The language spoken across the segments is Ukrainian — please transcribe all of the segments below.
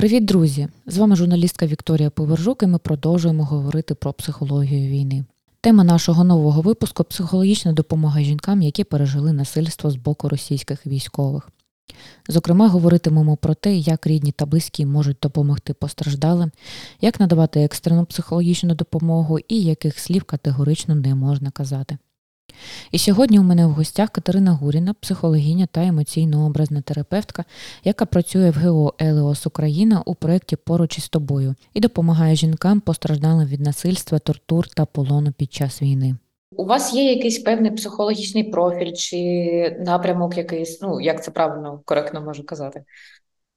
Привіт, друзі! З вами журналістка Вікторія Повержук і ми продовжуємо говорити про психологію війни. Тема нашого нового випуску психологічна допомога жінкам, які пережили насильство з боку російських військових. Зокрема, говоритимемо про те, як рідні та близькі можуть допомогти постраждалим, як надавати екстрену психологічну допомогу і яких слів категорично не можна казати. І сьогодні у мене в гостях Катерина Гуріна, психологиня та емоційно-образна терапевтка, яка працює в ГО Елеос Україна у проєкті Поруч із тобою і допомагає жінкам постраждалим від насильства, тортур та полону під час війни. У вас є якийсь певний психологічний профіль чи напрямок якийсь, ну як це правильно коректно можу казати?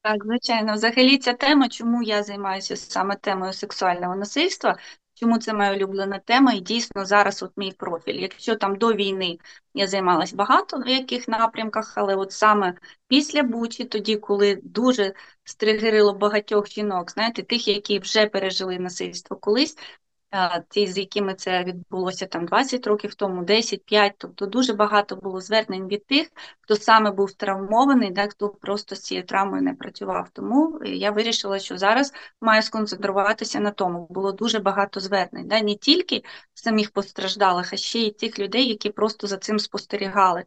Так, звичайно, взагалі ця тема, чому я займаюся саме темою сексуального насильства, чому це моя улюблена тема, і дійсно зараз от мій профіль. Якщо там до війни я займалась багато в яких напрямках, але от саме після Бучі, тоді, коли дуже стригерило багатьох жінок, знаєте, тих, які вже пережили насильство колись, ті, з якими це відбулося там 20 років тому, 10-5, тобто дуже багато було звернень від тих, хто саме був травмований, да, хто просто з цією травмою не працював. Тому я вирішила, що зараз маю сконцентруватися на тому. Було дуже багато звернень, да, не тільки самих постраждалих, а ще й тих людей, які просто за цим спостерігали.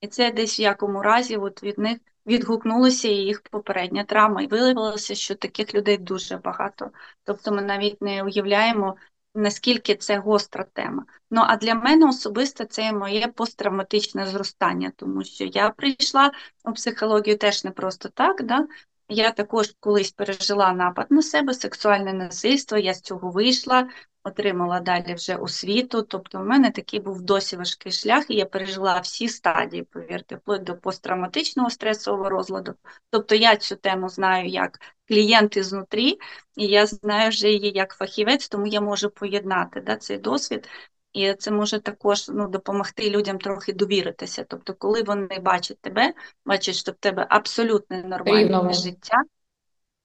І це десь в якому разі от від них відгукнулася їх попередня травма, і виявилося, що таких людей дуже багато. Тобто ми навіть не уявляємо, наскільки це гостра тема. Ну а для мене особисто це моє посттравматичне зростання, тому що я прийшла у психологію теж не просто так. Да? Я також колись пережила напад на себе, сексуальне насильство, я з цього вийшла, отримала далі вже освіту. Тобто, в мене такий був досі важкий шлях, і я пережила всі стадії, повірте, вплоть до посттравматичного стресового розладу. Тобто я цю тему знаю як клієнт ізнутрі, і я знаю вже її як фахівець, тому я можу поєднати да, цей досвід. І це може також ну, допомогти людям трохи довіритися. Тобто, коли вони бачать тебе, бачать, що в тебе абсолютно нормальне Рівно. життя,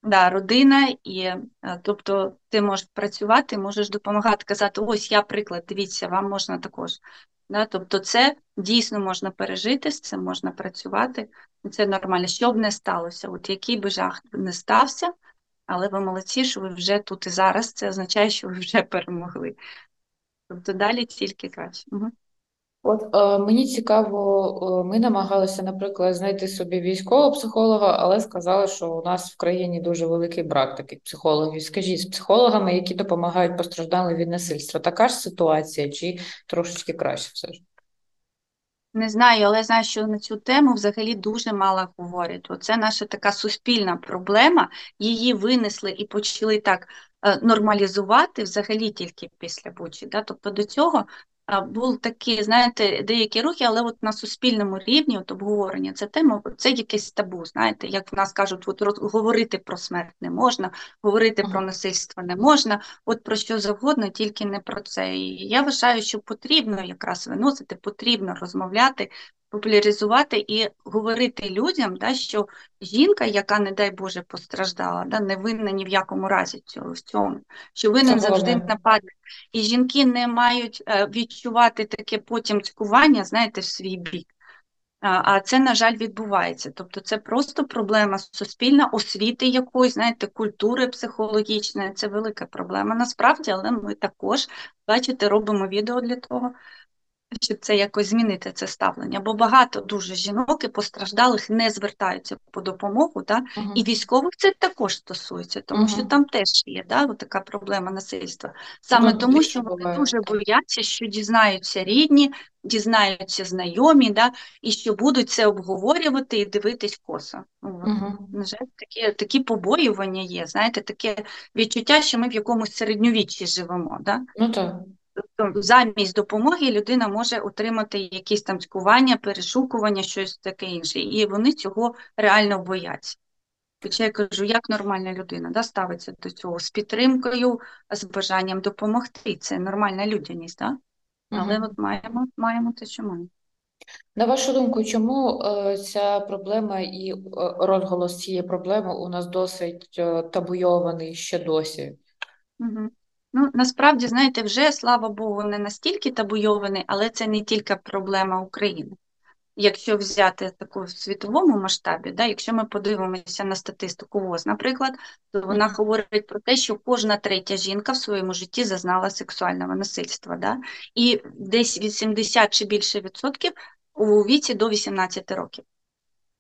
да, родина, і е, тобто ти можеш працювати, можеш допомагати, казати, ось я приклад, дивіться, вам можна також. Да, Тобто це дійсно можна пережити, з цим можна працювати, це нормально. Що б не сталося, от який би жах не стався, але ви молодці, що ви вже тут і зараз, це означає, що ви вже перемогли. Тобто далі тільки краще. Угу. От е, мені цікаво, е, ми намагалися, наприклад, знайти собі військового психолога, але сказали, що у нас в країні дуже великий брак таких психологів. Скажіть, з психологами, які допомагають постраждалим від насильства, така ж ситуація, чи трошечки краще все ж? Не знаю, але знаю, що на цю тему взагалі дуже мало говорять. Оце наша така суспільна проблема. Її винесли і почали так нормалізувати взагалі тільки після Бучі. Да? Тобто до цього був такі, знаєте, деякі рухи, але от на суспільному рівні от обговорення це тема, це якесь табу. Знаєте, як в нас кажуть, от говорити про смерть не можна, говорити про насильство не можна, от про що завгодно, тільки не про це. І я вважаю, що потрібно якраз виносити, потрібно розмовляти популяризувати і говорити людям, да, що жінка, яка, не дай Боже, постраждала, да, не винна ні в якому разі цього, в цьому, що винен завжди нападник. І жінки не мають е, відчувати таке потім цькування, знаєте, в свій бік. А це, на жаль, відбувається. Тобто це просто проблема суспільна, освіти якоїсь, знаєте, культури психологічної. Це велика проблема насправді, але ми також, бачите, робимо відео для того, щоб це якось змінити це ставлення, бо багато дуже жінок і постраждалих не звертаються по допомогу, да? Uh і військових це також стосується, тому uh що там теж є да, така проблема насильства. Саме uh тому, що вони буває. дуже бояться, що дізнаються рідні, дізнаються знайомі, да? і що будуть це обговорювати і дивитись косо. Uh На жаль, такі такі побоювання є. Знаєте, таке відчуття, що ми в якомусь середньовіччі живемо. Да? Ну так. Замість допомоги людина може отримати якісь там цькування, перешукування, щось таке інше. І вони цього реально бояться. Хоча я кажу, як нормальна людина да, ставиться до цього з підтримкою, з бажанням допомогти. Це нормальна людяність, да? але угу. от маємо маємо те, що маємо. На вашу думку, чому е, ця проблема і е, розголос цієї проблеми у нас досить е, табуйований ще досі? Угу. Ну, насправді, знаєте, вже, слава Богу, не настільки табуйований, але це не тільки проблема України. якщо взяти таку в світовому масштабі, да, якщо ми подивимося на статистику ВОЗ, наприклад, то вона говорить про те, що кожна третя жінка в своєму житті зазнала сексуального насильства. Да? І десь 80 чи більше відсотків у віці до 18 років.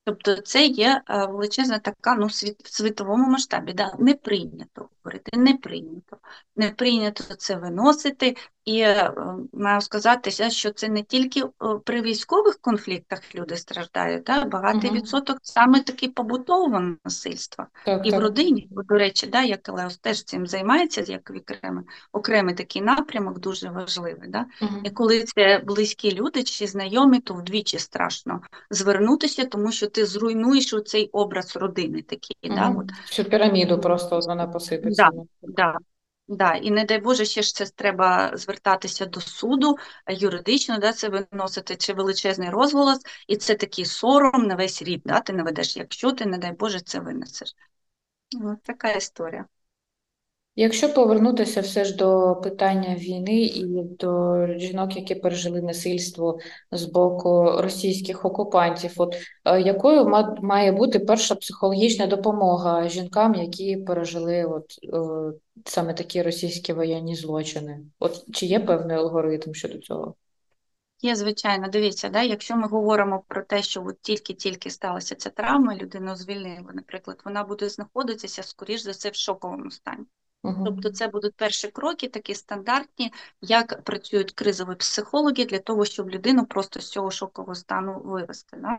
Тобто це є е, величезна така ну, світ, в світовому масштабі. Да? Не прийнято говорити, не прийнято. Не прийнято це виносити. І е, маю сказати, що це не тільки при військових конфліктах люди страждають, да? багатий угу. відсоток саме таки побутового насильства. Так, і так. в родині, до речі, да, як Леос теж цим займається, як окремий, окремий такий напрямок, дуже важливий. Да? Угу. І коли це близькі люди чи знайомі, то вдвічі страшно звернутися, тому що ти зруйнуєш цей образ родини. такий. Угу. Да? От. Всю піраміду просто вона посипеться. Да, да. Да, і не дай Боже, ще ж це треба звертатися до суду юридично, да, це виносити чи величезний розголос, і це такий сором на весь рід, да, ти наведеш, якщо ти, не дай Боже, це винесеш. Ось така історія. Якщо повернутися все ж до питання війни і до жінок, які пережили насильство з боку російських окупантів, от е, якою має бути перша психологічна допомога жінкам, які пережили от е, саме такі російські воєнні злочини? От чи є певний алгоритм щодо цього? Є, звичайно, дивіться, да, якщо ми говоримо про те, що от тільки-тільки сталася ця травма, людину звільнили, наприклад, вона буде знаходитися, скоріш за все, в шоковому стані. Тобто це будуть перші кроки, такі стандартні, як працюють кризові психологи для того, щоб людину просто з цього шокового стану вивести. Да?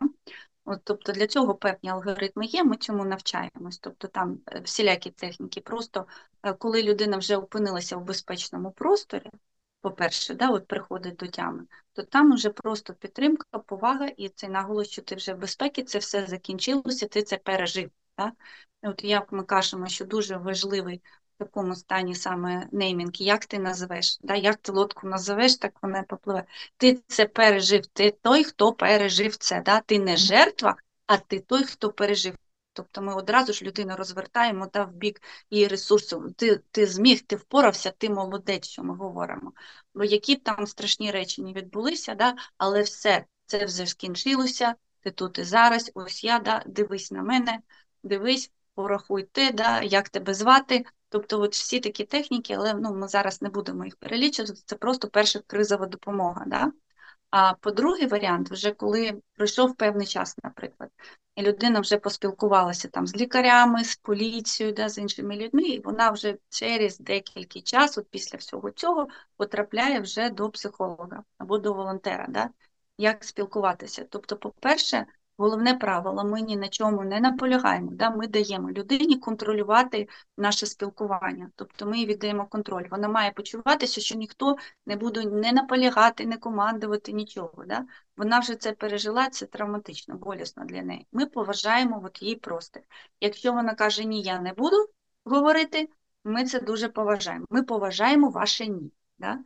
От, Тобто для цього певні алгоритми є, ми цьому навчаємось. Тобто там е, всілякі техніки. Просто е, коли людина вже опинилася в безпечному просторі, по-перше, да, от приходить до тями, то там вже просто підтримка, повага і цей наголос, що ти вже в безпеці, це все закінчилося, ти це пережив. Да? От Як ми кажемо, що дуже важливий такому стані саме неймінг, як ти називеш, да, як ти лодку називеш, так вона попливе. Ти це пережив, ти той, хто пережив це. Да? Ти не жертва, а ти той, хто пережив. Тобто ми одразу ж людину розвертаємо да, в бік її ресурсу. Ти ти зміг, ти впорався, ти молодець, що ми говоримо. Бо які б там страшні речі не відбулися, да, але все це вже скінчилося, ти тут і зараз, ось я, да, дивись на мене, дивись, порахуй ти, да, як тебе звати. Тобто, от всі такі техніки, але ну, ми зараз не будемо їх перелічувати, це просто перша кризова допомога. Да? А по-другий варіант, вже коли пройшов певний час, наприклад, і людина вже поспілкувалася там з лікарями, з поліцією, да, з іншими людьми, і вона вже через декілька часу, після всього цього, потрапляє вже до психолога або до волонтера. Да? Як спілкуватися? Тобто, по-перше, Головне правило, ми ні на чому не наполягаємо. Да? Ми даємо людині контролювати наше спілкування, тобто ми їй віддаємо контроль. Вона має почуватися, що ніхто не буде не наполягати, не командувати нічого. Да? Вона вже це пережила, це травматично, болісно для неї. Ми поважаємо от її простір. Якщо вона каже Ні, я не буду говорити, ми це дуже поважаємо. Ми поважаємо ваше ні. Да?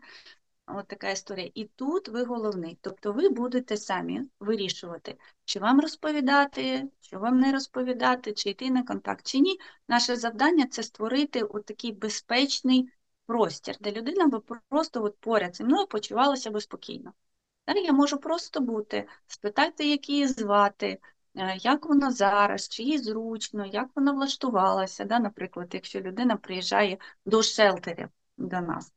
От така історія. І тут ви головний. Тобто ви будете самі вирішувати, чи вам розповідати, що вам не розповідати, чи йти на контакт, чи ні. Наше завдання це створити от такий безпечний простір, де людина би просто от поряд зі мною почувалася би спокійно. Так, я можу просто бути, спитати, як її звати, е, як вона зараз, чи їй зручно, як вона влаштувалася. Да? Наприклад, якщо людина приїжджає до шелтерів до нас.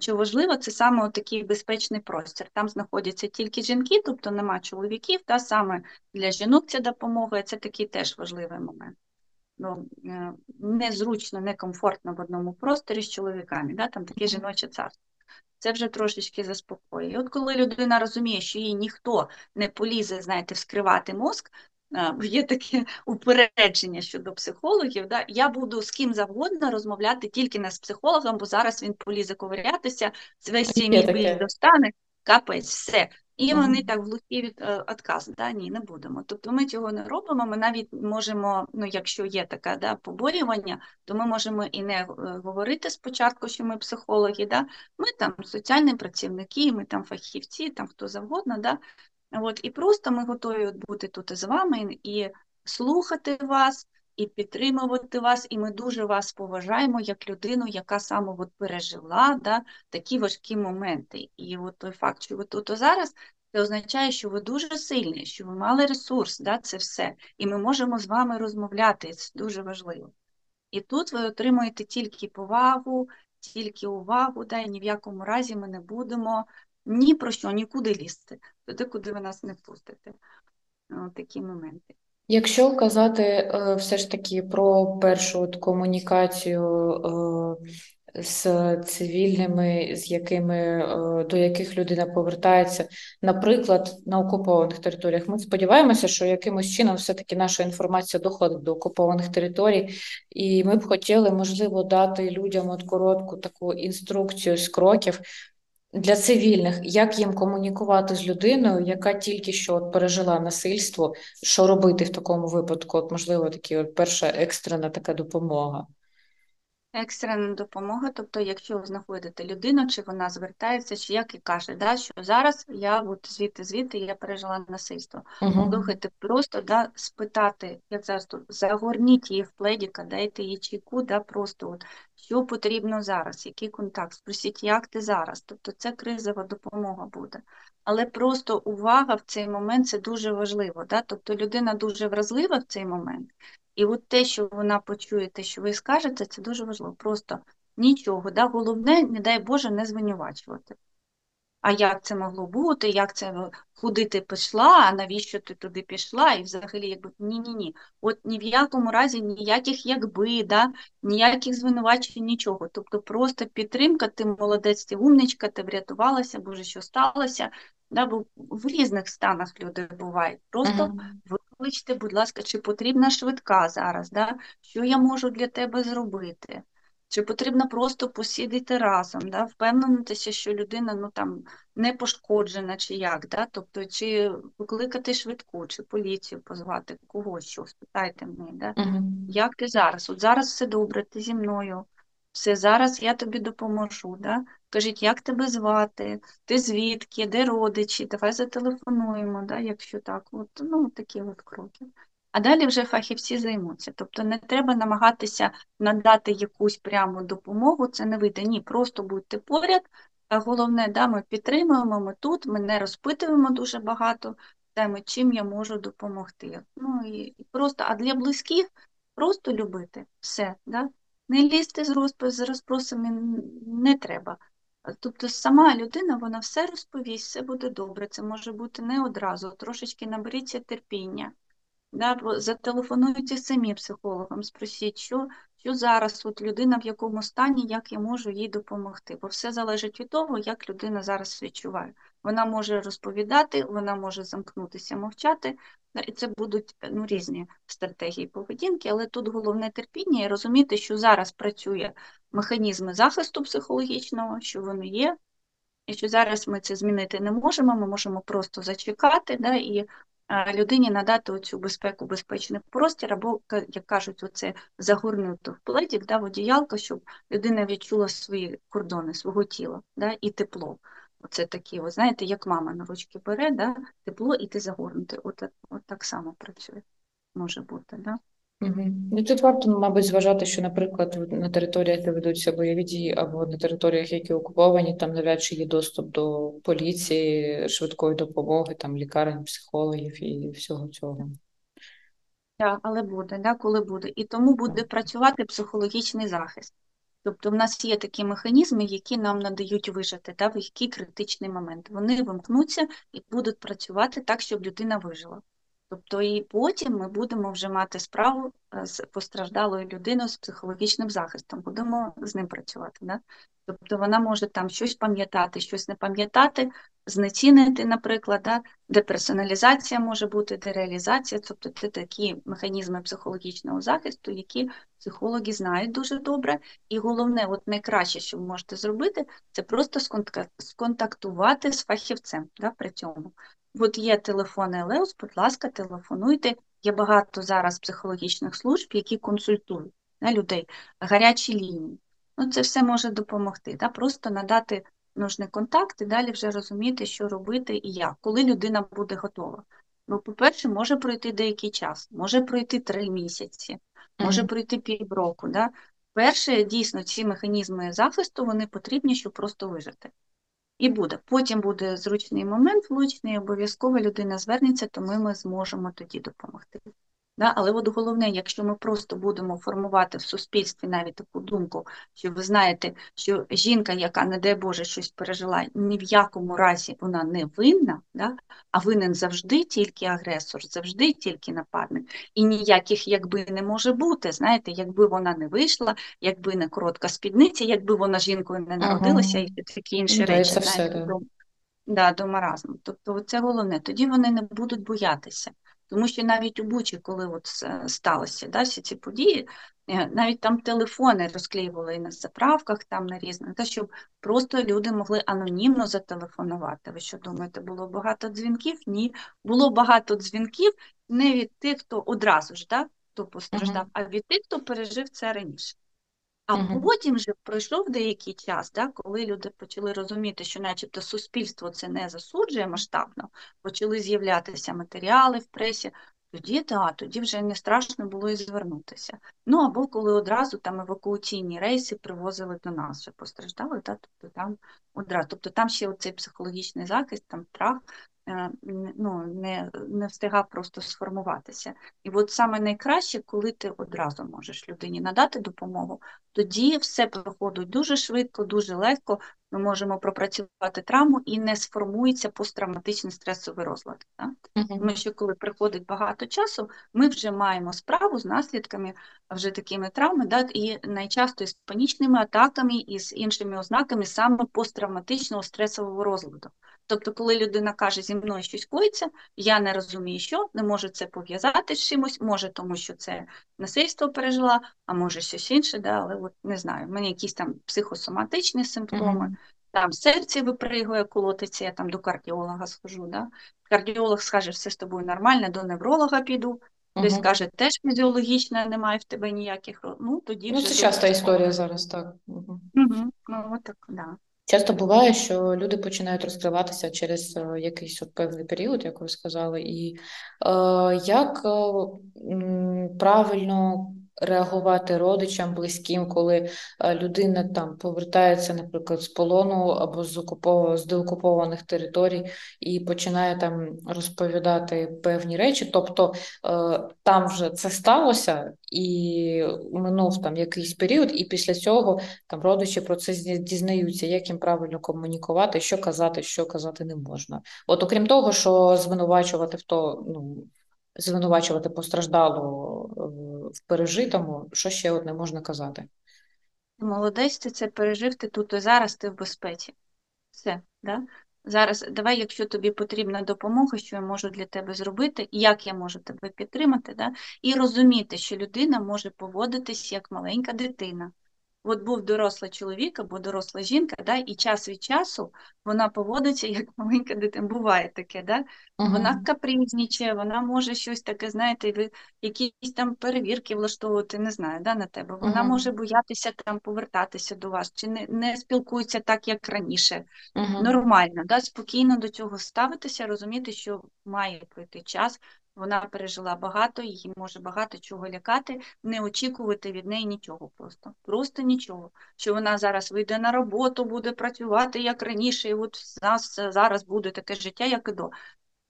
Що важливо, це саме такий безпечний простір. Там знаходяться тільки жінки, тобто нема чоловіків, та саме для жінок ця допомога, це такий теж важливий момент. Ну, е, Незручно, некомфортно в одному просторі з чоловіками, да? там таке жіноче царство. Це вже трошечки заспокоює. І от коли людина розуміє, що їй ніхто не полізе, знаєте, вскривати мозк, є таке упередження щодо психологів. Да? Я буду з ким завгодно розмовляти тільки не з психологом, бо зараз він полізе ковирятися, весь цей мій біль достане, капець, все. І вони так в глухі від е, отказ, да, ні, не будемо. Тобто ми цього не робимо. Ми навіть можемо, ну якщо є таке да, поборювання, то ми можемо і не е, говорити спочатку, що ми психологи, да, ми там соціальні працівники, ми там фахівці, там хто завгодно, да, От, І просто ми готові бути тут з вами і слухати вас, і підтримувати вас, і ми дуже вас поважаємо як людину, яка саме от пережила да, такі важкі моменти. І от той факт, що ви тут зараз, Це означає, що ви дуже сильні, що ви мали ресурс, да, це все. І ми можемо з вами розмовляти, це дуже важливо. І тут ви отримуєте тільки повагу, тільки увагу, да, і ні в якому разі ми не будемо ні про що, нікуди лізти, туди, куди ви нас не пустите. О, такі моменти. Якщо казати е, все ж таки про першу от комунікацію е, з цивільними, з якими, е, до яких людина повертається, наприклад, на окупованих територіях, ми сподіваємося, що якимось чином все-таки наша інформація доходить до окупованих територій, і ми б хотіли, можливо, дати людям от коротку таку інструкцію з кроків. Для цивільних, як їм комунікувати з людиною, яка тільки що от пережила насильство, що робити в такому випадку? От, можливо, такі от перша екстрена така допомога. Екстрена допомога, тобто, якщо ви знаходите людину, чи вона звертається, чи як і каже, да, що зараз я от звідти, звідти я пережила насильство. Угу. Слухайте, просто да, спитати, як зараз тут, загорніть її в пледіка, дайте їй чайку, да, просто от, що потрібно зараз, який контакт, спросіть, як ти зараз. Тобто це кризова допомога буде. Але просто увага в цей момент це дуже важливо. Да? Тобто людина дуже вразлива в цей момент. І от те, що вона почує, те, що ви скажете, це дуже важливо. Просто нічого. Да? Головне, не дай Боже, не звинувачувати. А як це могло бути, як це ну, куди ти пішла, а навіщо ти туди пішла? І взагалі, якби ні-ні ні. От ні в якому разі ніяких якби, да? ніяких звинувачень, нічого. Тобто просто підтримка, ти молодець, ти умничка, ти врятувалася, боже, що сталося. Да? Бо в різних станах люди бувають. Просто Угу. Викличте, будь ласка, чи потрібна швидка зараз, да? що я можу для тебе зробити? Чи потрібно просто посідати разом, да? впевнитися, що людина ну, там, не пошкоджена, чи як, да? тобто, чи викликати швидку, чи поліцію позвати, когось, що, спитайте мене, да? Угу. як ти зараз? От зараз все добре, ти зі мною, все, зараз я тобі допоможу. Да? Кажіть, як тебе звати, ти звідки, де родичі, давай зателефонуємо, да, якщо так, от, ну, такі от кроки. А далі вже фахівці займуться. Тобто не треба намагатися надати якусь пряму допомогу, це не вийде. Ні, просто будьте поряд. А головне, да, ми підтримуємо, ми тут, ми не розпитуємо дуже багато теми, чим я можу допомогти. Ну і і просто, а для близьких просто любити все. Да? Не лізти з розпис, з розпросами не треба. Тобто сама людина, вона все розповість, все буде добре. Це може бути не одразу, трошечки наберіться терпіння. Да, зателефонуйте самі психологам, спросіть, що, що зараз от людина в якому стані, як я можу їй допомогти. Бо все залежить від того, як людина зараз відчуває. Вона може розповідати, вона може замкнутися, мовчати, і це будуть ну, різні стратегії поведінки, але тут головне терпіння і розуміти, що зараз працює механізми захисту психологічного, що вони є, і що зараз ми це змінити не можемо, ми можемо просто зачекати да, і а, людині надати оцю безпеку, безпечний простір, або, як кажуть, оце загорнуто в пледік, да, в одіялко, щоб людина відчула свої кордони, свого тіла да, і тепло. Оце такі, от, знаєте, як мама на ручки бере, да, тепло і ти загорнутий. От, от так само працює, може бути. Да? Угу. Ну, тут варто, мабуть, зважати, що, наприклад, на територіях, де ведуться бойові дії, або на територіях, які окуповані, там навряд чи є доступ до поліції, швидкої допомоги, там лікарень, психологів і всього цього. Так, але буде, да, коли буде. І тому буде працювати психологічний захист. Тобто в нас є такі механізми, які нам надають вижити, да, в який критичний момент. Вони вимкнуться і будуть працювати так, щоб людина вижила. Тобто і потім ми будемо вже мати справу е, з постраждалою людиною з психологічним захистом, будемо з ним працювати. Да? Тобто вона може там щось пам'ятати, щось не пам'ятати, знецінити, наприклад, да? деперсоналізація може бути, дереалізація, тобто це такі механізми психологічного захисту, які психологи знають дуже добре. І головне, от найкраще, що ви можете зробити, це просто сконтактувати з фахівцем да, при цьому. От є телефони Елеус, будь ласка, телефонуйте. Є багато зараз психологічних служб, які консультують да, людей, гарячі лінії. Ну, це все може допомогти. Да? Просто надати нужний контакт і далі вже розуміти, що робити і як, коли людина буде готова. Ну, по-перше, може пройти деякий час, може пройти три місяці, може Мгм. пройти півроку. Да? Перше, дійсно, ці механізми захисту вони потрібні, щоб просто вижити. І буде. Потім буде зручний момент, влучний, обов'язково людина звернеться, то ми, ми зможемо тоді допомогти. Да? Але от головне, якщо ми просто будемо формувати в суспільстві навіть таку думку, що ви знаєте, що жінка, яка, не дай Боже, щось пережила, ні в якому разі вона не винна, да? а винен завжди тільки агресор, завжди тільки нападник. І ніяких якби не може бути. Знаєте, якби вона не вийшла, якби не коротка спідниця, якби вона жінкою не народилася, Ага. і такі інші да, речі. це все, знаєте, да. до, да, до маразму. Тобто це головне. Тоді вони не будуть боятися. Тому що навіть у Бучі, коли от сталося да, всі ці події, е, навіть там телефони розклеювали і на заправках, там на різних, та щоб просто люди могли анонімно зателефонувати. Ви що думаєте, було багато дзвінків? Ні. Було багато дзвінків не від тих, хто одразу ж да, хто постраждав, Мгм. а від тих, хто пережив це раніше. А Мгм. потім вже пройшов деякий час, да, коли люди почали розуміти, що начебто суспільство це не засуджує масштабно, почали з'являтися матеріали в пресі, тоді да, тоді вже не страшно було і звернутися. Ну або коли одразу там евакуаційні рейси привозили до нас, вже постраждали, да, тобто там одразу. Тобто там ще оцей психологічний захист, там страх ну, не, не встигав просто сформуватися. І от саме найкраще, коли ти одразу можеш людині надати допомогу, тоді все проходить дуже швидко, дуже легко. Ми можемо пропрацювати травму і не сформується посттравматичний стресовий розлад. Так? Мгм. Тому що коли приходить багато часу, ми вже маємо справу з наслідками вже такими травми, да, і найчасто із панічними атаками і з іншими ознаками саме посттравматичного стресового розладу. Тобто, коли людина каже, зі мною щось коїться, я не розумію, що не можу це пов'язати з чимось, може, тому що це насильство пережила, а може щось інше, да, але от не знаю, в мене якісь там психосоматичні симптоми, Мгм. там серце випригує, колотиться, я там до кардіолога схожу. Да? Кардіолог скаже, все з тобою нормально, до невролога піду. Хтось Мгм. скаже, теж фізіологічно, немає в тебе ніяких. Ну, тоді Ну, вже це часта історія зараз, так. Мгм. Угу. Ну, от так, да. Часто буває, що люди починають розкриватися через е, якийсь от певний період, як ви сказали, і е, як е, правильно реагувати родичам, близьким, коли е, людина там повертається, наприклад, з полону або з окупов... з деокупованих територій і починає там розповідати певні речі, тобто е, там вже це сталося, і минув там якийсь період, і після цього там родичі про це дізнаються, як їм правильно комунікувати, що казати, що казати не можна. От окрім того, що звинувачувати в то, ну звинувачувати постраждалу е, в пережитому, що ще от не можна казати. Ти молодець, ти це пережив, ти тут і зараз, ти в безпеці. Все, да? Зараз давай, якщо тобі потрібна допомога, що я можу для тебе зробити, як я можу тебе підтримати, да? і розуміти, що людина може поводитись як маленька дитина. От був дорослий чоловік або доросла жінка, да? і час від часу вона поводиться як маленька дитина. Буває таке, да? Вона Мгм. капризнічає, вона може щось таке, знаєте, ви якісь там перевірки влаштовувати, не знаю, да, на тебе. Вона Мгм. може боятися там повертатися до вас, чи не, не спілкується так, як раніше. Мгм. Нормально, да, спокійно до цього ставитися, розуміти, що має пройти час. Вона пережила багато, її може багато чого лякати, не очікувати від неї нічого просто. Просто нічого. Що вона зараз вийде на роботу, буде працювати як раніше, і от в нас зараз буде таке життя, як і до.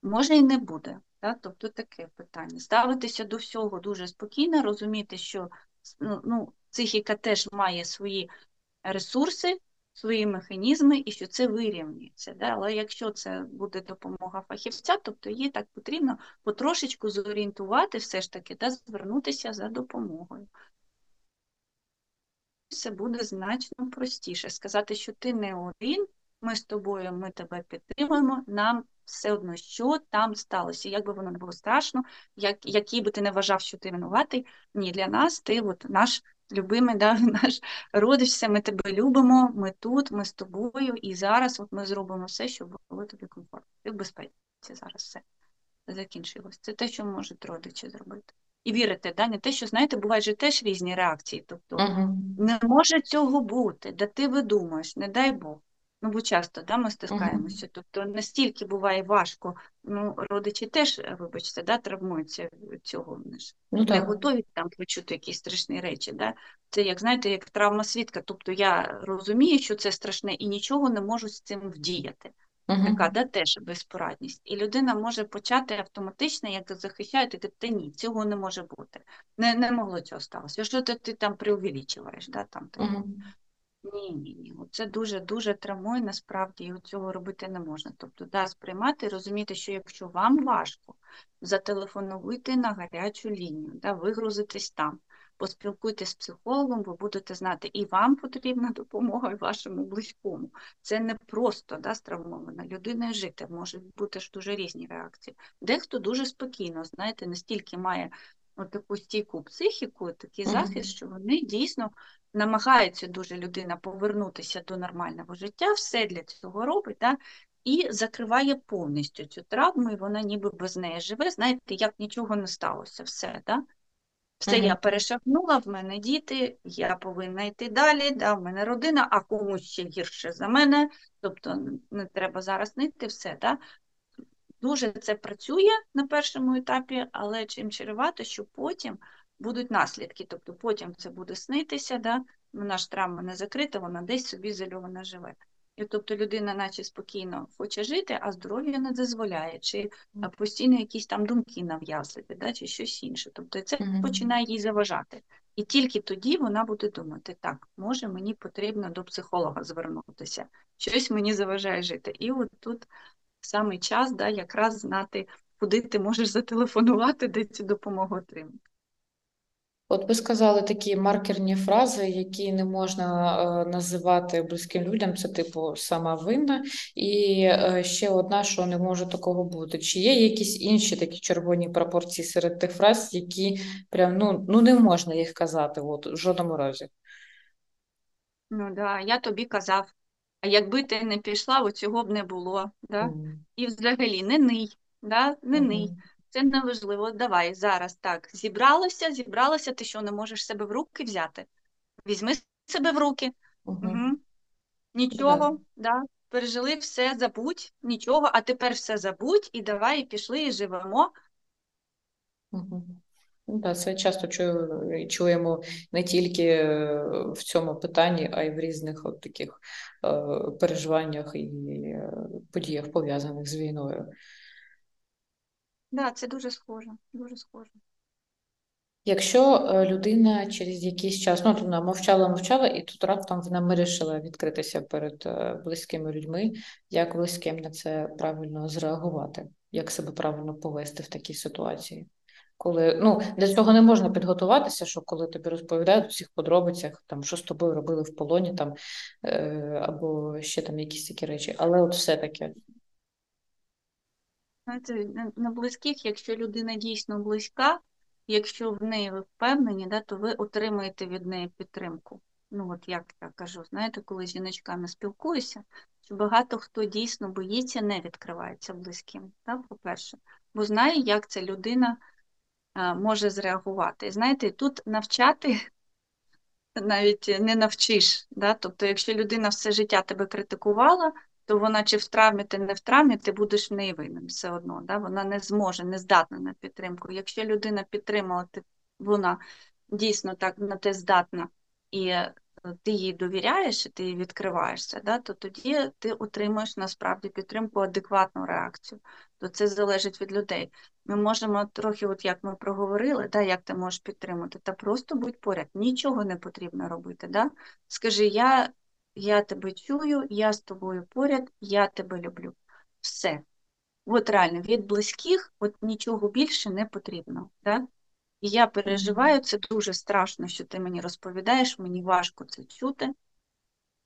Може і не буде. Так? Тобто таке питання. Ставитися до всього дуже спокійно, розуміти, що ну, ну, психіка теж має свої ресурси, свої механізми, і що це вирівнюється. Да? Але якщо це буде допомога фахівця, тобто їй так потрібно потрошечку зорієнтувати, все ж таки, да, звернутися за допомогою. Все буде значно простіше. Сказати, що ти не один, ми з тобою, ми тебе підтримуємо, нам все одно, що там сталося. Як би воно не було страшно, як, який би ти не вважав, що ти винуватий, ні, для нас ти от наш любимий, да, наш родич, все, ми тебе любимо, ми тут, ми з тобою, і зараз от ми зробимо все, щоб було тобі комфортно. Ти в безпеці зараз все закінчилось. Це те, що можуть родичі зробити. І вірити, да? не те, що знаєте, бувають же теж різні реакції. Тобто Мгм. не може цього бути, да ти видумаєш, не дай Бог. Ну, бо часто да, ми стискаємося. Тобто настільки буває важко, ну, родичі теж, е, вибачте, да, травмуються від цього. Вони ж Ну не так. готові там почути якісь страшні речі. Да? Це як знаєте, як травма свідка. Тобто я розумію, що це страшне, і нічого не можу з цим вдіяти. Така да, теж безпорадність. І людина може почати автоматично, як захищає, ти та ні, цього не може бути. Не не могло цього сталося. Що ти, ти там преувеличуєш? Да, там, ти, ні, ні, ні. Це дуже-дуже травмує, насправді, і цього робити не можна. Тобто, да, сприймати, розуміти, що якщо вам важко, зателефонуйте на гарячу лінію, да, вигрузитесь там, поспілкуйтесь з психологом, ви будете знати, і вам потрібна допомога, і вашому близькому. Це не просто да, стравмована людина жити, можуть бути ж дуже різні реакції. Дехто дуже спокійно, знаєте, настільки має таку стійку психіку, такий захист, що вони дійсно намагається дуже людина повернутися до нормального життя, все для цього робить, да? і закриває повністю цю травму, і вона ніби без неї живе, знаєте, як нічого не сталося, все. Да? Все -huh. я перешагнула, в мене діти, я повинна йти далі, да, в мене родина, а комусь ще гірше за мене, тобто не треба зараз нити, все. Да? Дуже це працює на першому етапі, але чим чарувати, що потім будуть наслідки. Тобто потім це буде снитися, да? вона ж травма не закрита, вона десь собі зальована живе. І тобто людина, наче спокійно хоче жити, а здоров'я не дозволяє, чи постійно якісь там думки нав'язливі, да, чи щось інше. Тобто це mm -hmm. починає їй заважати. І тільки тоді вона буде думати, так, може мені потрібно до психолога звернутися, щось мені заважає жити. І от тут саме час да, якраз знати, куди ти можеш зателефонувати, де цю допомогу отримати. От ви сказали такі маркерні фрази, які не можна е, називати близьким людям, це типу сама винна, і е, ще одна, що не може такого бути. Чи є якісь інші такі червоні пропорції серед тих фраз, які прям ну ну не можна їх казати от, в жодному разі? Ну да, я тобі казав, а якби ти не пішла, цього б не було. Да? Mm. І взагалі не ний, да? не mm. ний. Це неважливо. Давай зараз так. Зібралося, зібралося, ти що не можеш себе в руки взяти? Візьми себе в руки. Угу. Угу. Нічого, yeah. да. пережили все, забудь, нічого, а тепер все забудь і давай і пішли, і живемо. Угу. Ну, да, це часто чую, чуємо не тільки е, в цьому питанні, а й в різних от таких е, переживаннях і е, подіях пов'язаних з війною. Да, це дуже схоже, дуже схоже. Якщо людина через якийсь час, ну вона мовчала, мовчала, і тут раптом вона вирішила відкритися перед близькими людьми, як близьким на це правильно зреагувати, як себе правильно повести в такій ситуації. Коли ну для цього не можна підготуватися, що коли тобі розповідають у всіх подробицях, там що з тобою робили в полоні, там е, або ще там якісь такі речі, але от все таки Знаєте, на близьких, якщо людина дійсно близька, якщо в неї ви впевнені, да, то ви отримаєте від неї підтримку. Ну, от як я кажу, знаєте, коли з жіночками спілкуюся, що багато хто дійсно боїться, не відкривається близьким, да, по-перше, бо знає, як ця людина може зреагувати. І знаєте, тут навчати навіть не навчиш. Да? Тобто, якщо людина все життя тебе критикувала, то вона чи в травмі, ти не в травмі, ти будеш в неї винен все одно. Да? Вона не зможе, не здатна на підтримку. Якщо людина підтримала, вона дійсно так на те здатна і е, ти їй довіряєш, і ти їй відкриваєшся, да? то тоді ти отримуєш насправді підтримку, адекватну реакцію. То це залежить від людей. Ми можемо трохи, от як ми проговорили, да, як ти можеш підтримати, та просто будь поряд, нічого не потрібно робити. Да? Скажи, я я тебе чую, я з тобою поряд, я тебе люблю. Все. От реально, від близьких от нічого більше не потрібно. Да? І я переживаю, це дуже страшно, що ти мені розповідаєш, мені важко це чути.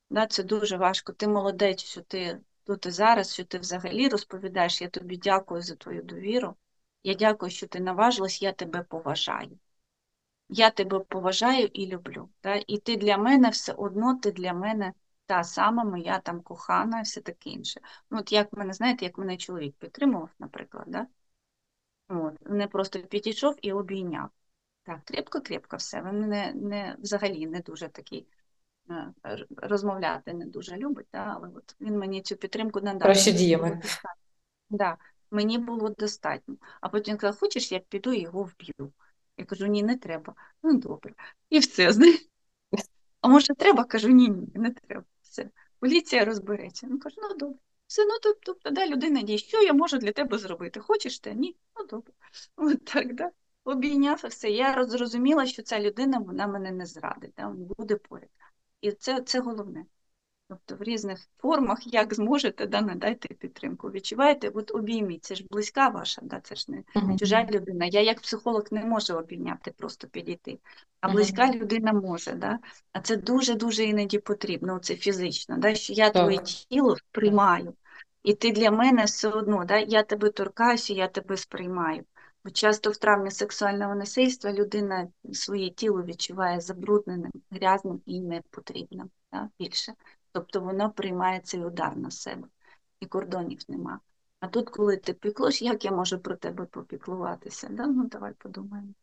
Да? Це дуже важко. Ти молодець, що ти тут і зараз, що ти взагалі розповідаєш. Я тобі дякую за твою довіру. Я дякую, що ти наважилась, я тебе поважаю я тебе поважаю і люблю. Да? І ти для мене все одно, ти для мене та сама моя там кохана і все таке інше. Ну, От як мене, знаєте, як мене чоловік підтримував, наприклад, да? От, не просто підійшов і обійняв. Так, крепко-крепко все. Він не, не, взагалі не дуже такий е, розмовляти не дуже любить, да, але от він мені цю підтримку надав. Мені діями. Да, мені було достатньо. А потім казав, хочеш, я піду і його вб'ю. Я кажу, ні, не треба. Ну, добре. І все, знаєш. А може треба? Кажу, ні, ні, не треба. Все. Поліція розбереться. Він каже, ну добре. Все, ну тобто, тобто, да, людина діє, що я можу для тебе зробити? Хочеш ти? Ні? Ну добре. От так, да. Обійняв все. Я роз- зрозуміла, що ця людина вона мене не зрадить, да, буде поряд. І це, це головне. Тобто в різних формах, як зможете, да, надайте підтримку. Відчуваєте, от обійміть, це ж близька ваша, да, це ж не Мгм. чужа людина. Я як психолог не можу обійняти, просто підійти. А близька людина може, да? а це дуже-дуже іноді потрібно, це фізично, да? що я твоє тіло сприймаю, і ти для мене все одно, да? я тебе торкаюся, я тебе сприймаю. Бо часто в травмі сексуального насильства людина своє тіло відчуває забрудненим, грязним і непотрібним да? більше. Тобто воно приймає цей удар на себе, і кордонів нема. А тут, коли ти піклуєш, як я можу про тебе попіклуватися? Да? Ну, давай подумаємо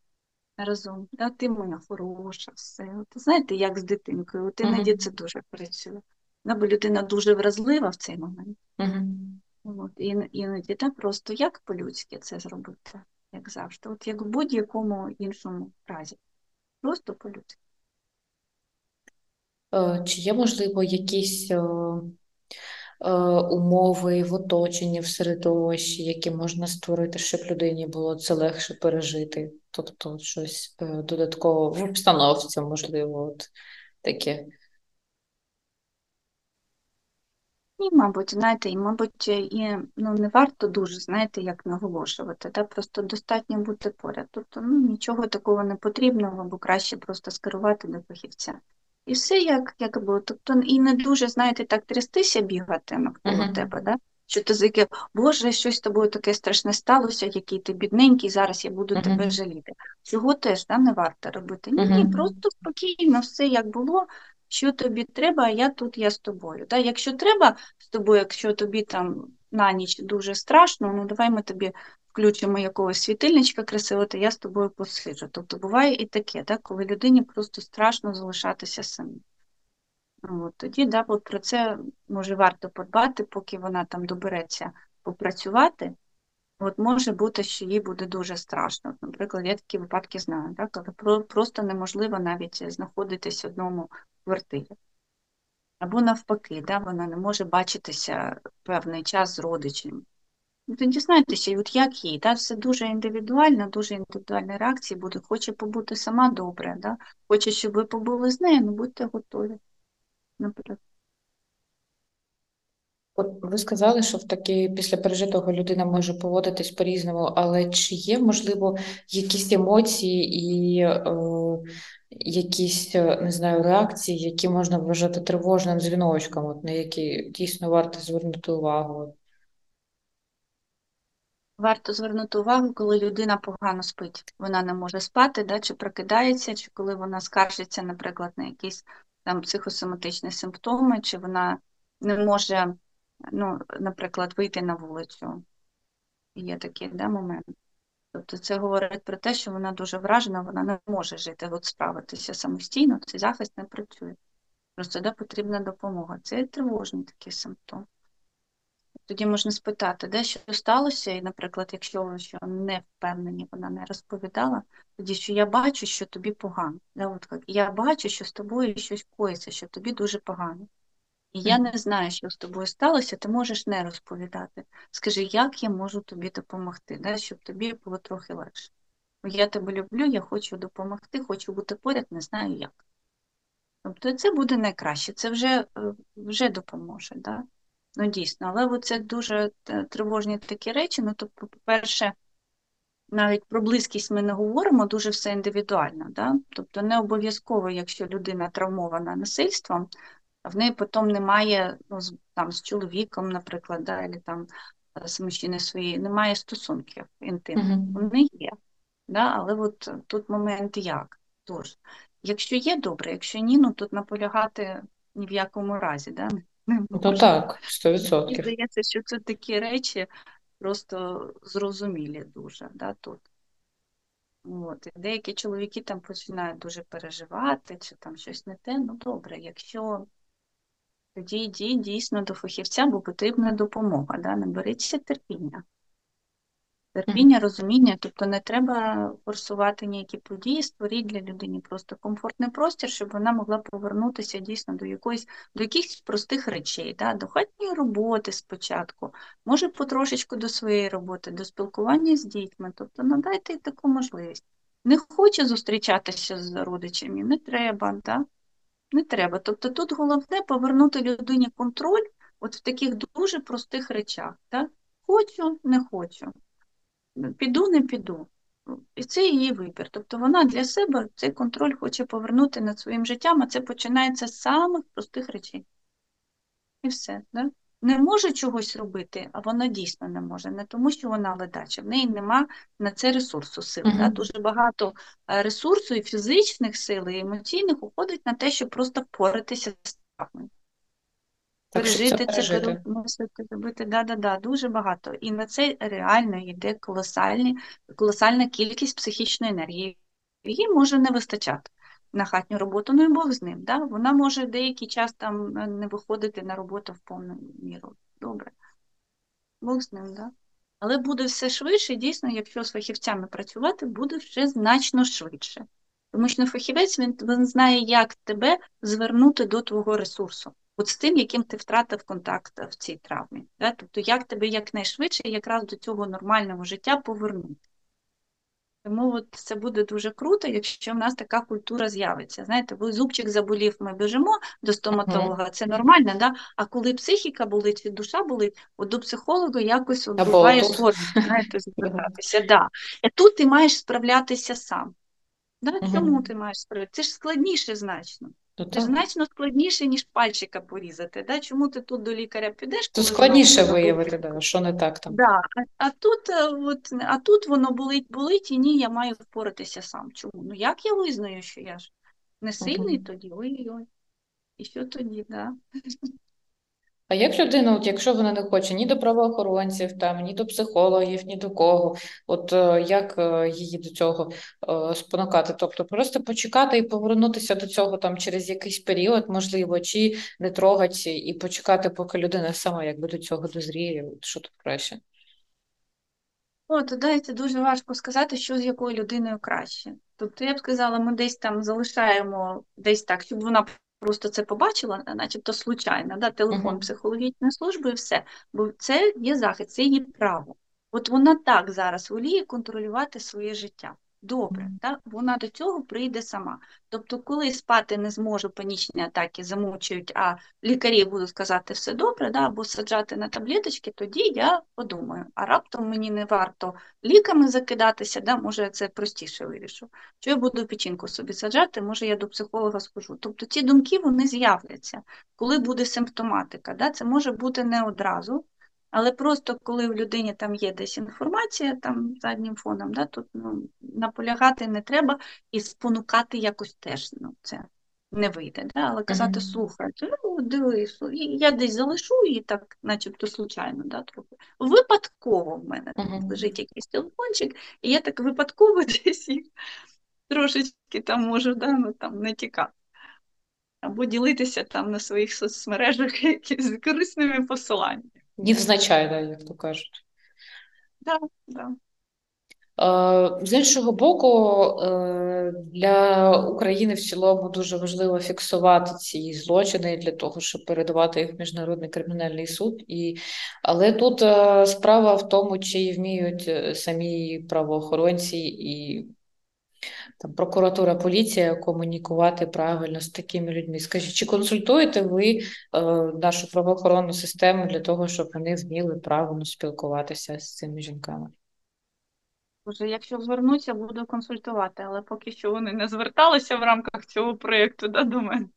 разом. Да? Ти моя хороша, все. От, знаєте, як з дитинкою, іноді Мгм. це дуже працює. Да? Бо людина дуже вразлива в цей момент. Мгм. От, і іноді да, просто як по-людськи це зробити, як завжди, от як в будь-якому іншому разі. Просто по-людськи. Е, Чи є, можливо, якісь е, е, умови в оточенні, в середовищі, які можна створити, щоб людині було це легше пережити? Тобто щось е, додатково в обстановці, можливо, от таке. І, мабуть, знаєте, і, мабуть, і ну, не варто дуже, знаєте, як наголошувати, да? просто достатньо бути поряд. Тобто ну, нічого такого не потрібного, бо краще просто скерувати до фахівця. І все як, як було. Тобто і не дуже, знаєте, так трястися бігати навколо Мгм. тебе, да? що ти таке, Боже, щось з тобою таке страшне сталося, який ти бідненький, зараз я буду Мгм. тебе жаліти. Цього теж да, не варто робити. Ні, Мгм. просто спокійно, все як було, що тобі треба, а я тут, я з тобою. Да? Якщо треба з тобою, якщо тобі там на ніч дуже страшно, ну давай ми тобі включимо якогось світильничка красивого, то я з тобою посиджу. Тобто буває і таке, да? коли людині просто страшно залишатися самій. Ну, От, тоді да, от про це може варто подбати, поки вона там добереться попрацювати. От може бути, що їй буде дуже страшно. Наприклад, я такі випадки знаю, так? про- просто неможливо навіть знаходитись в одному квартирі. Або навпаки, да, вона не може бачитися певний час з родичем. Ну, Тоді знаєте, от як їй, да, все дуже індивідуально, дуже індивідуальні реакції буде. Хоче побути сама добре, да? хоче, щоб ви побули з нею, ну будьте готові. Наприклад. От ви сказали, що в такі після пережитого людина може поводитись по-різному, але чи є, можливо, якісь емоції і е, якісь, е, не знаю, реакції, які можна вважати тривожним дзвіночком, от на які дійсно варто звернути увагу? Варто звернути увагу, коли людина погано спить. Вона не може спати, да, чи прокидається, чи коли вона скаржиться, наприклад, на якісь там психосоматичні симптоми, чи вона не може, ну, наприклад, вийти на вулицю. Є такий да, момент. Тобто це говорить про те, що вона дуже вражена, вона не може жити, от справитися самостійно, цей захист не працює. Просто да, потрібна допомога. Це тривожний такий симптом. Тоді можна спитати, де що сталося, і, наприклад, якщо ви що не впевнені, вона не розповідала, тоді що я бачу, що тобі погано. Да, от я бачу, що з тобою щось коїться, що тобі дуже погано. І я не знаю, що з тобою сталося, ти можеш не розповідати. Скажи, як я можу тобі допомогти, да, щоб тобі було трохи легше. Я тебе люблю, я хочу допомогти, хочу бути поряд, не знаю як. Тобто це буде найкраще, це вже, е, вже допоможе. Да? Ну, дійсно, але це дуже е, тривожні такі речі. Ну, тобто, по-перше, навіть про близькість ми не говоримо, дуже все індивідуально. Да? Тобто не обов'язково, якщо людина травмована насильством, в неї потім немає ну, з, там, з чоловіком, наприклад, да, або там е, з мужчиною своєю, немає стосунків інтимних. Мгм. Вони є. Да? Але от тут момент як. Тож, якщо є добре, якщо ні, ну тут наполягати ні в якому разі. Да? Не Ну так, сто Мені здається, що це такі речі просто зрозумілі дуже, да, тут. От. І деякі чоловіки там починають дуже переживати, чи там щось не те. Ну добре, якщо тоді йдіть дійсно до фахівця, бо потрібна допомога. Да? Наберіться терпіння. Терпіння, розуміння, тобто не треба форсувати ніякі події, створіть для людини просто комфортний простір, щоб вона могла повернутися дійсно до якоїсь, до якихось простих речей, да? до хатньої роботи спочатку, може потрошечку до своєї роботи, до спілкування з дітьми. Тобто надайте їй таку можливість. Не хоче зустрічатися з родичами, не треба, да? Не треба. Тобто тут головне повернути людині контроль от в таких дуже простих речах. Так? Хочу, не хочу піду, не піду. І це її вибір. Тобто вона для себе цей контроль хоче повернути над своїм життям, а це починається з самих простих речей. І все. Да? Не може чогось робити, а вона дійсно не може. Не тому, що вона ледача, в неї нема на це ресурсу сил. -huh. Да? Дуже багато е, ресурсу і фізичних сил, і емоційних уходить на те, щоб просто впоратися з травмою. Пережити це, перемусити, зробити, да-да-да, дуже багато. І на це реально йде колосальні, колосальна кількість психічної енергії. Їй може не вистачати на хатню роботу, ну і Бог з ним. Да? Вона може деякий час там не виходити на роботу в повну міру. Добре. Бог з ним, да? Але буде все швидше, дійсно, якщо з фахівцями працювати, буде вже значно швидше. Тому що фахівець він, він знає, як тебе звернути до твого ресурсу от з тим, яким ти втратив контакт в цій травмі. Да? Тобто, як тебе якнайшвидше якраз до цього нормального життя повернути. Тому от це буде дуже круто, якщо в нас така культура з'явиться. Знаєте, ви зубчик заболів, ми біжимо до стоматолога, це нормально, да? а коли психіка болить, і душа болить, от до психолога якось от буває сложно знаєте, звертатися. Да. І тут ти маєш справлятися сам. Да? Чому ти маєш справлятися? Це ж складніше значно. То Це значно складніше, ніж пальчика порізати. Да? Чому ти тут до лікаря підеш? То складніше виявити, да, що не так там. Да. А, а, тут е, от, а тут воно болить, болить, і ні, я маю впоратися сам. Чому? Ну як я визнаю, що я ж не сильний угу. тоді? Ой-ой. І що тоді, да? А як людина, от якщо вона не хоче ні до правоохоронців, там, ні до психологів, ні до кого, от е, як е, її до цього е, спонукати? Тобто просто почекати і повернутися до цього там через якийсь період, можливо, чи не трогати і почекати, поки людина сама якби до цього дозріє, що тут краще? От, дайте дуже важко сказати, що з якою людиною краще. Тобто, я б сказала, ми десь там залишаємо десь так, щоб вона просто це побачила, начебто случайно, да, телефон uh -huh. психологічної служби і все. Бо це є захист, це її право. От вона так зараз воліє контролювати своє життя. Добре, так? вона до цього прийде сама. Тобто, коли спати не зможе, панічні атаки замучують, а лікарі будуть сказати все добре, да, або саджати на таблеточки, тоді я подумаю, а раптом мені не варто ліками закидатися, да, може я це простіше вирішу. Що я буду печінку собі саджати, може я до психолога схожу. Тобто ці думки вони з'являться, коли буде симптоматика. Да? Це може бути не одразу. Але просто коли в людині там є десь інформація там заднім фоном, да, тут ну, наполягати не треба і спонукати якось теж ну, це не вийде. Да? Але казати, слухай, ну дивись, я десь залишу її так, начебто случайно, да, трохи. Випадково в мене -hmm. лежить якийсь телефончик, і я так випадково десь їх трошечки там можу да, ну, там, не тікати. Або ділитися там на своїх соцмережах якимись корисними посиланнями. Невзначай, да, як то кажуть. Да, да. З іншого боку, е, для України в цілому дуже важливо фіксувати ці злочини для того, щоб передавати їх в міжнародний кримінальний суд. І... Але тут е, справа в тому, чи вміють е, самі правоохоронці і там прокуратура, поліція комунікувати правильно з такими людьми. Скажіть, чи консультуєте ви е, нашу правоохоронну систему для того, щоб вони вміли правильно спілкуватися з цими жінками? Боже, якщо звернуться, буду консультувати, але поки що вони не зверталися в рамках цього проєкту да, до мене.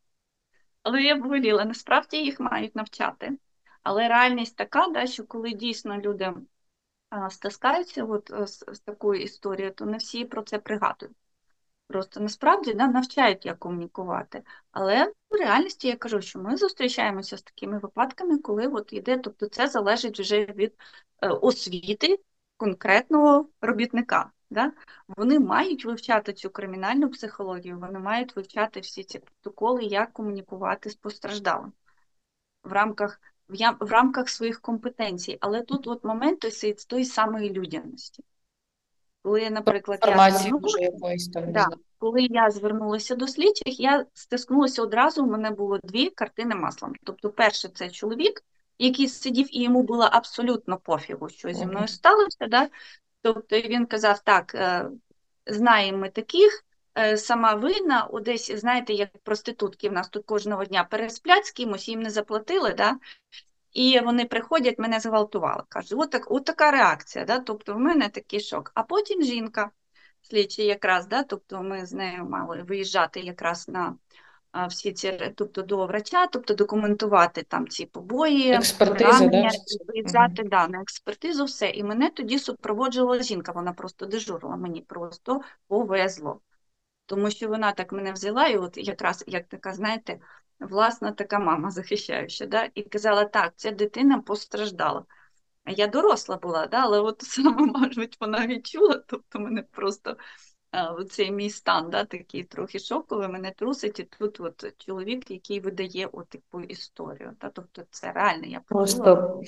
Але я б воліла, насправді їх мають навчати. Але реальність така, да, що коли дійсно люди стискаються от, з, з такою історією, то не всі про це пригадують. Просто насправді да, навчають, як комунікувати. Але в реальності я кажу, що ми зустрічаємося з такими випадками, коли от йде, тобто це залежить вже від е, освіти конкретного робітника. Да? Вони мають вивчати цю кримінальну психологію, вони мають вивчати всі ці протоколи, як комунікувати з постраждалим в рамках, в, в рамках своїх компетенцій. Але тут от момент той, той самої людяності. Коли, наприклад, я якоїсь там Да. коли я звернулася до слідчих, я стискнулася одразу. У мене було дві картини маслом. Тобто, перше, це чоловік, який сидів, і йому було абсолютно пофігу, що зі мною сталося. Да? Тобто він казав: так, е, знаємо ми таких. е, Сама винна, о, десь, знаєте, як проститутки в нас тут кожного дня пересплять з кимось, їм не заплатили, да? І вони приходять, мене зґвалтували. Каже, от, так, от така реакція, да? тобто в мене такий шок. А потім жінка, слідчий якраз, да? тобто ми з нею мали виїжджати якраз на всі ці, тобто до врача, тобто документувати там ці побої, Експертиза, да, виїжджати да, на експертизу, все. І мене тоді супроводжувала жінка, вона просто дежурила, мені просто повезло. Тому що вона так мене взяла, і от якраз як така, знаєте, власна така мама захищаюча, да? і казала, так, ця дитина постраждала. Я доросла була, да? але от саме, мабуть, вона відчула, тобто мене просто а, цей мій стан, да, такий трохи шоковий, мене трусить, і тут от чоловік, який видає таку історію. Да? Тобто це реально, я Просто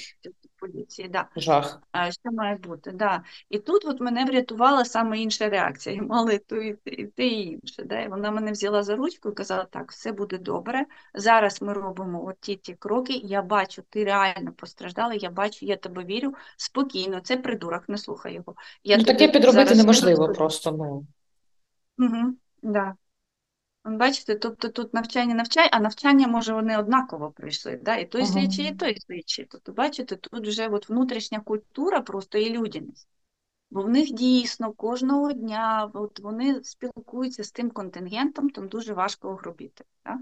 поліції. Да. жах. А, Що має бути, да. І тут от мене врятувала саме інша реакція. І мали то і те, і інше. Да. І вона мене взяла за ручку і казала, так, все буде добре. Зараз ми робимо от ті ті кроки. Я бачу, ти реально постраждала, я бачу, я тебе вірю. Спокійно, це придурок, не слухай його. Я Ну таке підробити неможливо просто, ну. Угу, да. Бачите, тобто тут навчання навчай, а навчання, може, вони однаково пройшли, да? і той Ага. слідчий, і той слідчий. Тобто, бачите, тут вже от внутрішня культура просто і людяність. Бо в них дійсно кожного дня от вони спілкуються з тим контингентом, там дуже важко огрубіти. Да?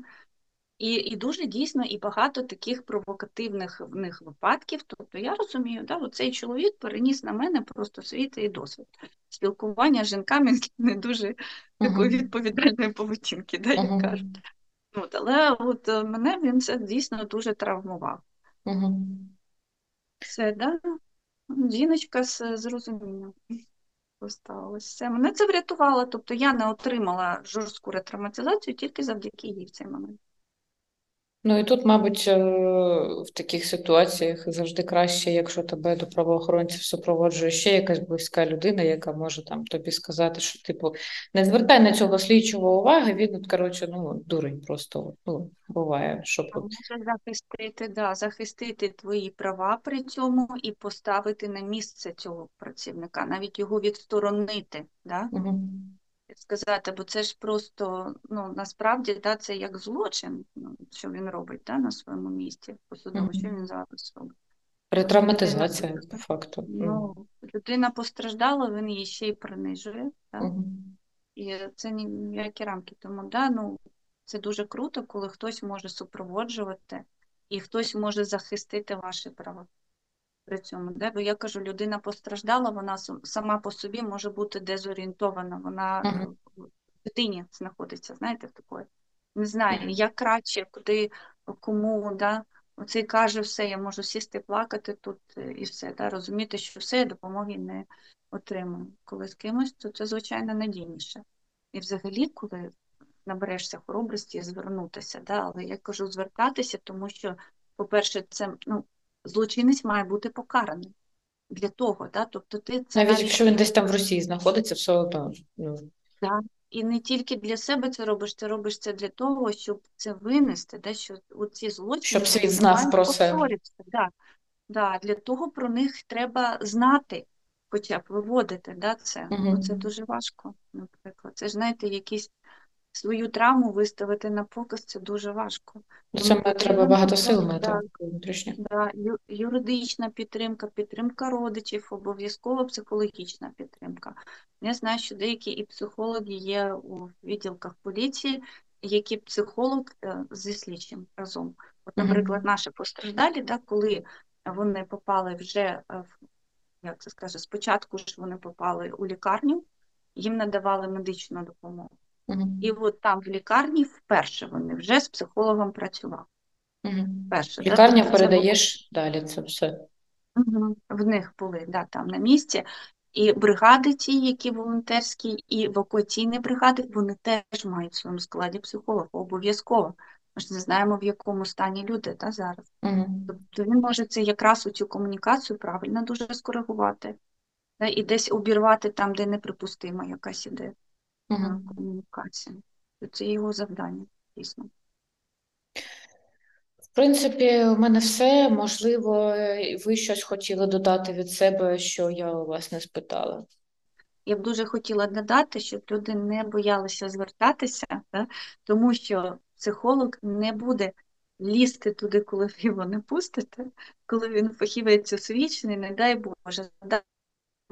І, і дуже дійсно і багато таких провокативних в них випадків. Тобто я розумію, да, цей чоловік переніс на мене просто свій цей досвід спілкування з жінками не дуже такої Мгм. відповідальної поведінки, да, як Мгм. кажуть. От, але от е, мене він це дійсно дуже травмував. Мгм. Все, да? Жіночка з з розумінням поставилась. Все. Мене це врятувало. Тобто я не отримала жорстку ретравматизацію тільки завдяки їй в цей момент. Ну і тут, мабуть, е, в таких ситуаціях завжди краще, якщо тебе до правоохоронців супроводжує ще якась близька людина, яка може там тобі сказати, що типу не звертай на цього слідчого уваги, він, от, коротше, ну, дурень просто ну, буває, щоб Може захистити, да, захистити твої права при цьому і поставити на місце цього працівника, навіть його відсторонити. Да? Мгм. Сказати, бо це ж просто ну насправді да, це як злочин, ну, що він робить да, на своєму місці посудово, Мгм. що він зараз робить. ретравматизація по факту. Ну, людина постраждала, він її ще й принижує, да? Мгм. і це ніякі рамки. Тому да, ну, це дуже круто, коли хтось може супроводжувати і хтось може захистити ваші права. При цьому, да? бо я кажу, людина постраждала, вона сам- сама по собі може бути дезорієнтована, вона е, в дитині знаходиться, знаєте, в такої. Не знає, Мгм. як краще, куди, кому, да. Оцей каже, все, я можу сісти, плакати тут е, і все, да, розуміти, що все, я допомоги не отримую. Коли з кимось, то це, звичайно, надійніше. І взагалі, коли наберешся хоробрості звернутися, да, але я кажу звертатися, тому що, по-перше, це ну, злочинець має бути покараний для того, да, тобто ти це Навіть навіть якщо він десь там в Росії знаходиться, все одно. Ну, і не тільки для себе це робиш, ти робиш це для того, щоб це винести, да, що ці злочини Щоб світ знав про це. Да. Да, для того про них треба знати, хоча б виводити да, це. Мгм. це дуже важко, наприклад. Це ж, знаєте, якісь свою травму виставити на показ, це дуже важко. це Тому має- треба багато сил да, мати внутрішніх. Да, юридична підтримка, підтримка родичів, обов'язково психологічна підтримка. Я знаю, що деякі і психологи є у відділках поліції, які психолог е, зі слідчим разом. От, наприклад, наші постраждалі, да, коли вони попали вже е, в як це скаже, спочатку ж вони попали у лікарню, їм надавали медичну допомогу. Мгм. І от там в лікарні вперше вони вже з психологом працювали. Мгм. Вперше, да, лікарнях тобто це передаєш далі це все. Мгм. В них були, да, там на місці. І бригади ті, які волонтерські, і евакуаційні бригади, вони теж мають в своєму складі психолога, обов'язково. Ми ж не знаємо, в якому стані люди та, зараз. Угу. Тобто він може це якраз у цю комунікацію правильно дуже скоригувати. Та, і десь обірвати там, де неприпустима якась іде Угу. комунікація. Це його завдання, дійсно. В принципі, у мене все. Можливо, ви щось хотіли додати від себе, що я у вас не спитала. Я б дуже хотіла додати, щоб люди не боялися звертатися, да? тому що психолог не буде лізти туди, коли ви його не пустите, коли він фахівець освічений, не дай Боже.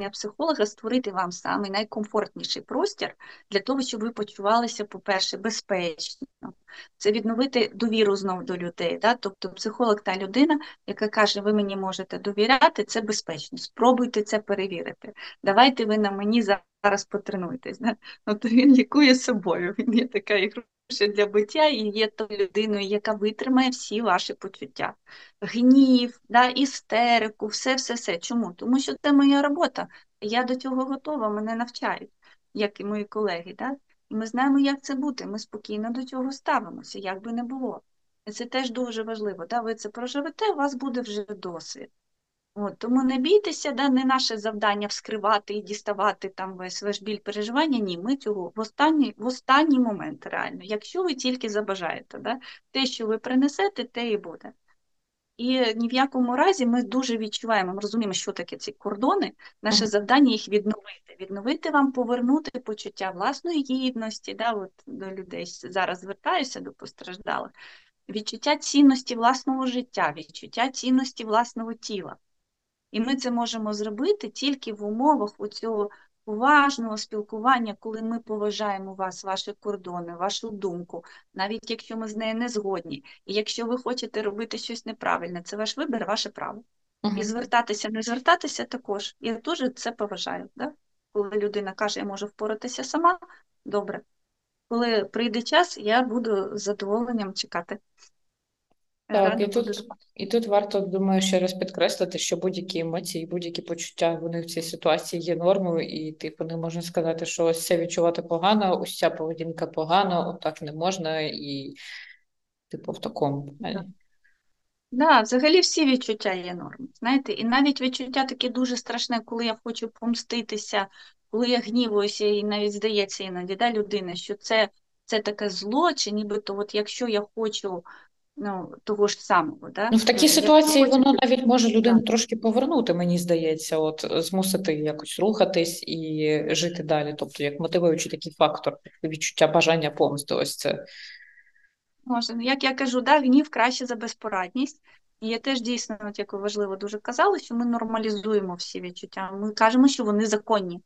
Психолога створити вам самий найкомфортніший простір для того, щоб ви почувалися, по-перше, безпечно. Це відновити довіру знов до людей. Да? Тобто психолог та людина, яка каже, ви мені можете довіряти, це безпечно. Спробуйте це перевірити. Давайте ви на мені зараз потренуйтесь. Да? От він лікує собою. Він є така ігрушка для биття і є тою людиною, яка витримає всі ваші почуття. Гнів, да, істерику, все, все, все. Чому? Тому що це моя робота. Я до цього готова, мене навчають, як і мої колеги. Да? І ми знаємо, як це бути. Ми спокійно до цього ставимося, як би не було. Це теж дуже важливо. Да? Ви це проживете, у вас буде вже досвід. От, тому не бійтеся, да, не наше завдання вскривати і діставати там весь ваш біль переживання. Ні, ми цього в останній, в останній момент реально, якщо ви тільки забажаєте, да, те, що ви принесете, те і буде. І ні в якому разі ми дуже відчуваємо, ми розуміємо, що таке ці кордони. Наше завдання їх відновити. Відновити вам, повернути почуття власної гідності. Да, от до людей зараз звертаюся до постраждалих. Відчуття цінності власного життя, відчуття цінності власного тіла. І ми це можемо зробити тільки в умовах цього поважного спілкування, коли ми поважаємо вас, ваші кордони, вашу думку, навіть якщо ми з нею не згодні. І якщо ви хочете робити щось неправильне, це ваш вибір, ваше право. Угу. І звертатися, не звертатися також. Я дуже це поважаю. Да? Коли людина каже, я можу впоратися сама, добре. Коли прийде час, я буду з задоволенням чекати. Так, і тут, і тут варто, думаю, ще раз підкреслити, що будь-які емоції, будь-які почуття, вони в цій ситуації є нормою, і типу не можна сказати, що ось це відчувати погано, ось ця поведінка погано, отак не можна, і типу в такому плані. Да, взагалі всі відчуття є норм. Знаєте, і навіть відчуття таке дуже страшне, коли я хочу помститися, коли я гнівуюся, і навіть здається іноді да, людина, що це, це таке зло, чи нібито, от якщо я хочу ну, того ж самого. Да, Ну, в такій е, якщо ситуації воно навіть може людину трошки повернути, мені здається, от змусити якось рухатись і жити далі. Тобто, як мотивуючий такий фактор, відчуття бажання помсти. Ось це. Може, ну, як я кажу, да, гнів краще за безпорадність. І я теж дійсно, от як важливо дуже казали, що ми нормалізуємо всі відчуття. Ми кажемо, що вони законні.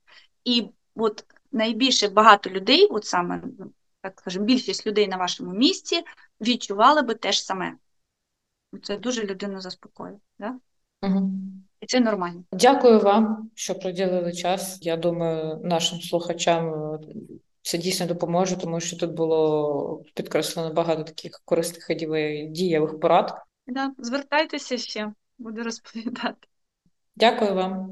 І от найбільше багато людей, от саме, ну, так скажемо, більшість людей на вашому місці відчували би те ж саме. Це дуже людину заспокоює. Да? Угу. І це нормально. Дякую вам, що приділили час. Я думаю, нашим слухачам е, це дійсно допоможе, тому що тут було підкреслено багато таких корисних і дієвих- дієвих порад. Да? Звертайтеся ще, буду розповідати. Дякую вам.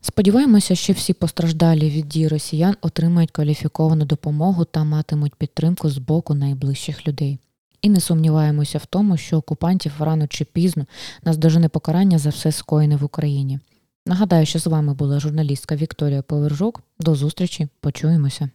Сподіваємося, що всі постраждалі від дій росіян отримають кваліфіковану допомогу та матимуть підтримку з боку найближчих людей. І не сумніваємося в тому, що окупантів рано чи пізно наздожене покарання за все скоєне в Україні. Нагадаю, що з вами була журналістка Вікторія Повержук. До зустрічі, почуємося.